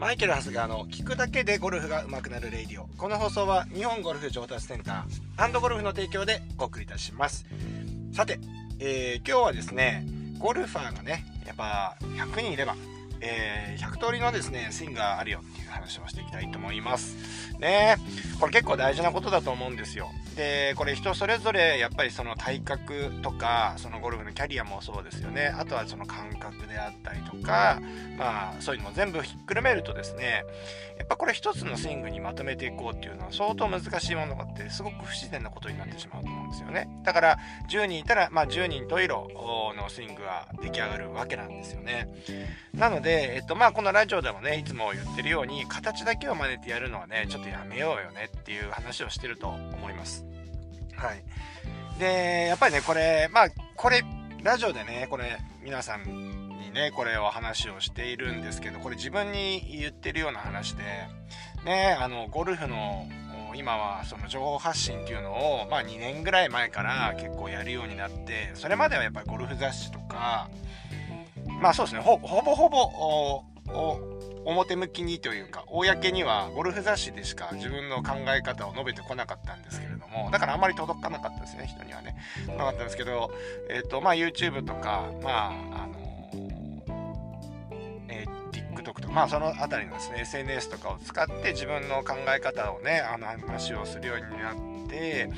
マイケル・ハスガーの聞くだけでゴルフが上手くなる Radio。この放送は日本ゴルフ上達センターゴルフの提供でお送りいたします。さて、えー、今日はですね、ゴルファーがね、やっぱ100人いればえー、100通りのですね、スイングがあるよっていう話をしていきたいと思います。ねこれ結構大事なことだと思うんですよ。で、これ人それぞれやっぱりその体格とか、そのゴルフのキャリアもそうですよね。あとはその感覚であったりとか、まあそういうのも全部ひっくるめるとですね、やっぱこれ一つのスイングにまとめていこうっていうのは相当難しいものがあってすごく不自然なことになってしまうと思うんですよね。だから10人いたら、まあ、10人十色のスイングが出来上がるわけなんですよね。なので、でえっとまあこのラジオでもね、いつも言ってるように形だけを真似てやるのはね、ちょっとやめようよねっていう話をしてると思います。はい。で、やっぱりね、これ、まあ、これ、ラジオでね、これ、皆さんにね、これを話をしているんですけど、これ自分に言ってるような話で、ね、あの、ゴルフの、今はその情報発信っていうのを、まあ2年ぐらい前から結構やるようになって、それまではやっぱりゴルフ雑誌とか、まあそうですね、ほぼほぼ、表向きにというか、公にはゴルフ雑誌でしか自分の考え方を述べてこなかったんですけれども、だからあんまり届かなかったですね、人にはね。なかったんですけど、えっ、ー、と、まあ YouTube とか、まあ、あの、えー、TikTok とか、まあそのあたりのですね、SNS とかを使って自分の考え方をね、あの話をするようになって、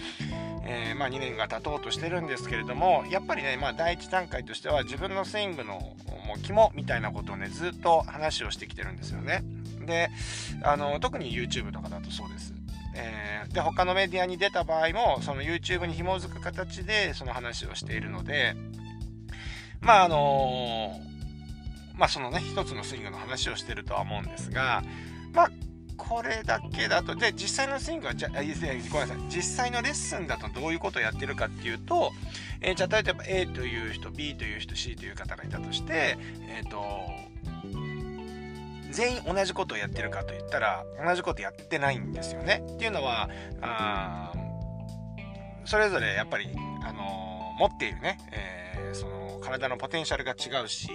えー、まあ、2年が経とうとしてるんですけれどもやっぱりね、まあ、第一段階としては自分のスイングのもう肝みたいなことをねずっと話をしてきてるんですよね。であの特に YouTube とかだとそうです。えー、で他のメディアに出た場合もその YouTube に紐づく形でその話をしているのでまああのー、まあそのね一つのスイングの話をしてるとは思うんですがまあこれだけだと、で、実際のスイングは、じゃあ、ごめんなさい、実際のレッスンだとどういうことをやってるかっていうと、えー、じゃあ、例えば A という人、B という人、C という方がいたとして、えっ、ー、と、全員同じことをやってるかといったら、同じことやってないんですよね。っていうのは、あそれぞれやっぱり、あのー、持っているね、えー、その体のポテンシャルが違うし、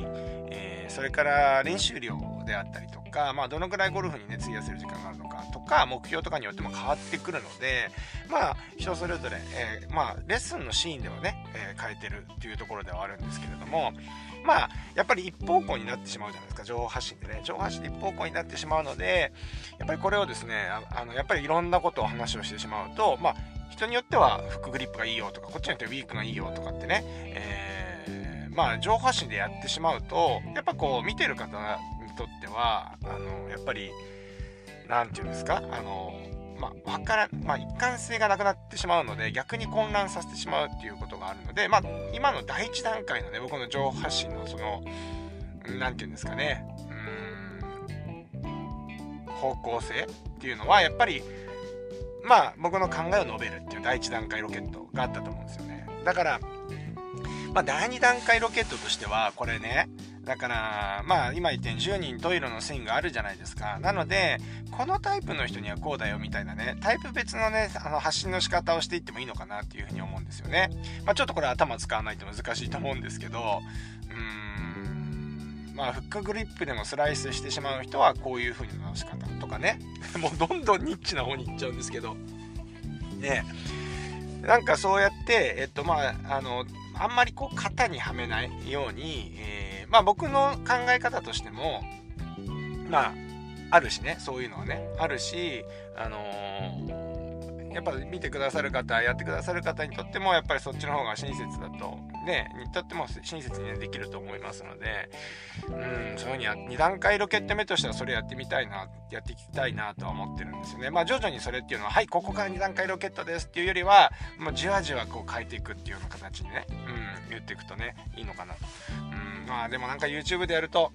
えー、それから練習量であったりとか、まあ、どのくらいゴルフにね費やせる時間があるのかとか目標とかによっても変わってくるのでまあ人それぞれ、えー、まあレッスンのシーンではね、えー、変えてるっていうところではあるんですけれどもまあやっぱり一方向になってしまうじゃないですか情報発信でね。情報発信で一方向になってしまうのでやっぱりこれをですねあのやっぱりいろんなことを話をしてしまうとまあ人によってはフックグリップがいいよとかこっちによってはウィークがいいよとかってね、えー、まあ情報発信でやってしまうとやっぱこう見てる方てはあのやっぱり何て言うんですか？あのまあ、わからまあ、一貫性がなくなってしまうので逆に混乱させてしまうっていうことがあるので、まあ、今の第一段階のね僕の情報発信のその何て言うんですかねうん方向性っていうのはやっぱりまあ僕の考えを述べるっていう第一段階ロケットがあったと思うんですよね。だからまあ第二段階ロケットとしてはこれねだから、まあ、今言ったように10人トイレのスイングあるじゃないですか。なので、このタイプの人にはこうだよみたいなね、タイプ別のね、あの発信の仕方をしていってもいいのかなっていうふうに思うんですよね。まあ、ちょっとこれ頭使わないと難しいと思うんですけど、うーん、まあ、フックグリップでもスライスしてしまう人はこういう風にの仕方とかね、もうどんどんニッチな方に行っちゃうんですけど、ね、なんかそうやって、えっと、まあ、あの、あんまりこう型にはめないように、えー、まあ僕の考え方としてもまああるしねそういうのはね。あるしあのー、やっぱ見てくださる方やってくださる方にとってもやっぱりそっちの方が親切だとねにとっても親切に、できると思いますのでうんそういうふうに2段階ロケット目としてはそれやってみたいなやっていきたいなとは思ってるんですよね。まあ徐々にそれっていうのははいここから2段階ロケットですっていうよりはもうじわじわこう変えていくっていうような形にね、うん、言っていくとねいいのかな。と、うん、まあでもなんか YouTube でやると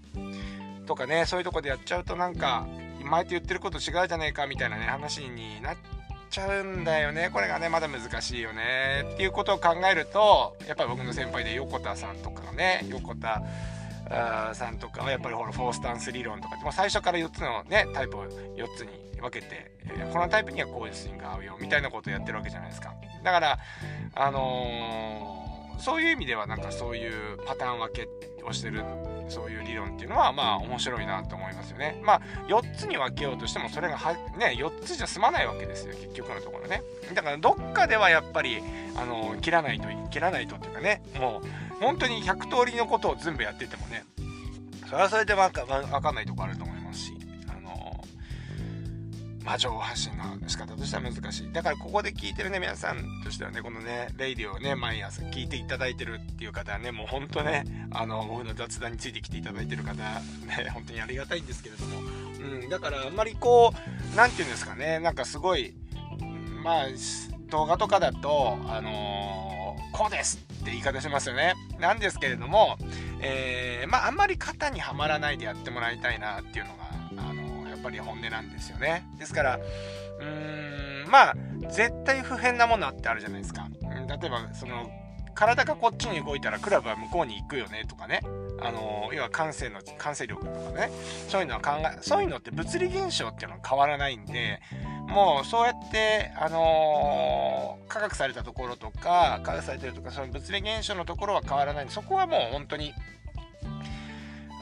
とかねそういうとこでやっちゃうとなんか前と言ってること違うじゃねえかみたいなね話になってちゃうんだよね。これがねまだ難しいよね。っていうことを考えるとやっぱり僕の先輩で横田さんとかね横田さんとかはやっぱりほらフォースタンス理論とか最初から4つのねタイプを4つに分けて、えー、このタイプにはこういうスイング合うよみたいなことをやってるわけじゃないですか。だからあのー、そういう意味ではなんかそういうパターン分けをしてるそういう理論っていうのはまあ面白いなと思いますよね。まあ4つに分けようとしてもそれがはね4つじゃ済まないわけですよ結局のところね。だからどっかではやっぱりあの切らないと切らないとっていうかねもう本当に100通りのことを全部やっててもねそれはそれで分か分かんないとこあると思いまあ、情報発信の仕方としては難しい。だからここで聞いてるね、皆さんとしてはね、このね、レイディをね、毎朝聞いていただいてるっていう方はね、もう本当ね、あの、僕の雑談についてきていただいてる方、ね、本当にありがたいんですけれども、うん、だからあんまりこう、何て言うんですかね、なんかすごい、まあ、動画とかだと、あのー、こうですって言い方しますよね。なんですけれども、えー、まあ、あんまり型にはまらないでやってもらいたいなっていうのがぱり本音なんですよね。ですからうーんまあ絶対不変なものってあるじゃないですか。例えばその体がこっちに動いたらクラブは向こうに行くよねとかね。あの要は感性の感性力とかね。そういうのは考えそういうのって物理現象っていうのは変わらないんでもうそうやってあのー、科学されたところとか科学されてるとかその物理現象のところは変わらないんでそこはもう本当に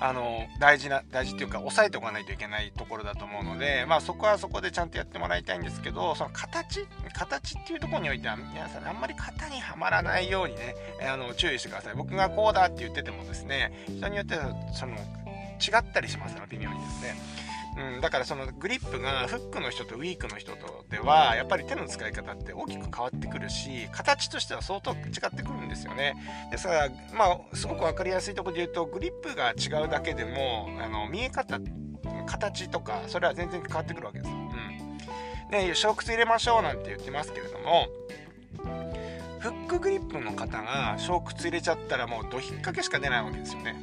あの大事な大事っていうか抑えておかないといけないところだと思うのでまあそこはそこでちゃんとやってもらいたいんですけどその形形っていうところにおいては皆さんあんまり型にはまらないようにねあの注意してください。僕がこうだって言っててもですね人によってはその違ったりしますから微妙にですねうん、だからそのグリップがフックの人とウィークの人とではやっぱり手の使い方って大きく変わってくるし形としては相当違ってくるんですよねですからまあすごく分かりやすいところで言うとグリップが違うだけでもあの見え方形とかそれは全然変わってくるわけです。うん、でショークス入れましょうなんて言ってますけれどもフックグリップの方がショークツ入れちゃったらもうド引っ掛けしか出ないわけですよね。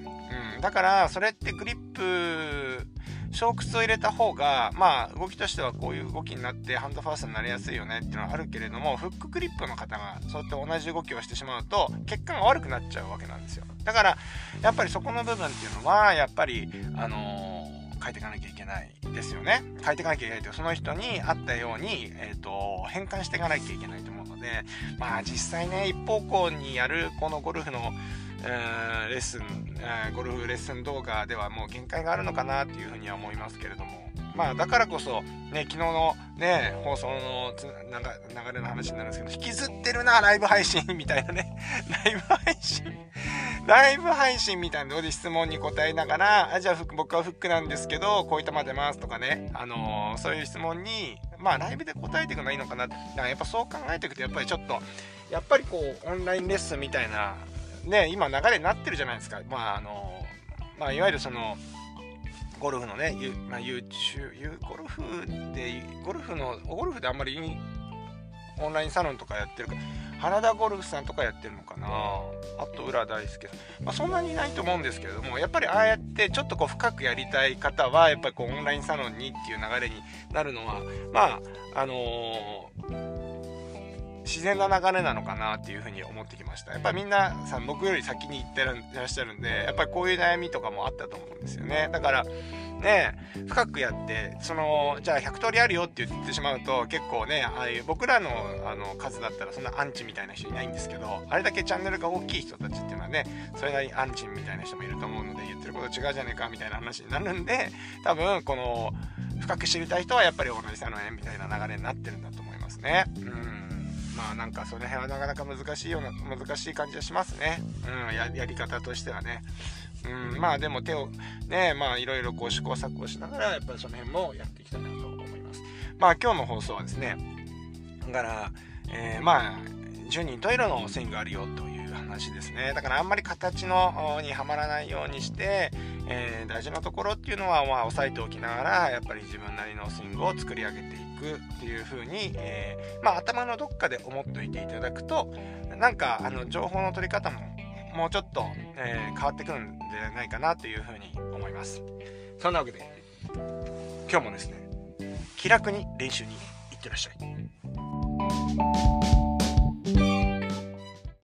うん、だからそれってグリップ小屈を入れた方がまあ動きとしてはこういう動きになってハンドファーストになりやすいよねっていうのはあるけれどもフックグリップの方がそうやって同じ動きをしてしまうと血管が悪くなっちゃうわけなんですよ。だからやっぱりそこの部分っていうのはやっぱりあのー、変えていかなきゃいけないですよね。変えていかなきゃいけないというその人に合ったように、えーと、変換していかなきゃいけないと思うのでまあ実際ね一方向にやるこのゴルフのえ、レッスン、え、ゴルフレッスン動画ではもう限界があるのかなっていうふうには思いますけれども。まあだからこそね昨日のね放送の流れの話になるんですけど引きずってるなライブ配信みたいなね。ライブ配信ライブ配信みたいなので質問に答えながらあじゃあ僕はフックなんですけどこういったまでますとかね。あのー、そういう質問にまあライブで答えていくのはいいのかなだかやっぱそう考えていくとやっぱりちょっとやっぱりこうオンラインレッスンみたいなね、今流れになってるじゃないですか。まあ、あの、まあ、いわゆるその、ゴルフのね、ゆまあ、YouTube、ゴルフで、ゴルフの、ゴルフであんまりオンラインサロンとかやってるか、原田ゴルフさんとかやってるのかな。あと浦大輔さん、まあ、そんなにいないと思うんですけれどもやっぱりああやってちょっとこう深くやりたい方はやっぱりこうオンラインサロンにっていう流れになるのはまああのー自然な流れなのかなっていうふうに思ってきました。やっぱりみんなさん僕より先に行ってらっしゃるんでやっぱりこういう悩みとかもあったと思うんですよね。だからね深くやってそのじゃあ100通りあるよって言ってしまうと結構ねああいう僕らのあの数だったらそんなアンチみたいな人いないんですけどあれだけチャンネルが大きい人たちっていうのはねそれなりにアンチみたいな人もいると思うので言ってること違うじゃねえかみたいな話になるんで多分この深く知りたい人はやっぱり同じさの縁みたいな流れになってるんだと思いますね。うん。まあなんかその辺はなかなか難しいような難しい感じはしますね、うん、ややり方としてはね、うん、まあでも手をねまあいろいろこう試行錯誤しながらやっぱりその辺もやっていきたいなと思います。まあ今日の放送はですねだから、えー、まあ10人トイレのスイングあるよという話ですね。だからあんまり形のにはまらないようにして、えー、大事なところっていうのはまあ押さえておきながらやっぱり自分なりのスイングを作り上げていくくっていう風に、えー、まあ、頭のどっかで思っておいていただくとなんかあの情報の取り方ももうちょっと、えー、変わってくるんじゃないかなという風に思います。そんなわけで今日もですね気楽に練習に行ってらっしゃい。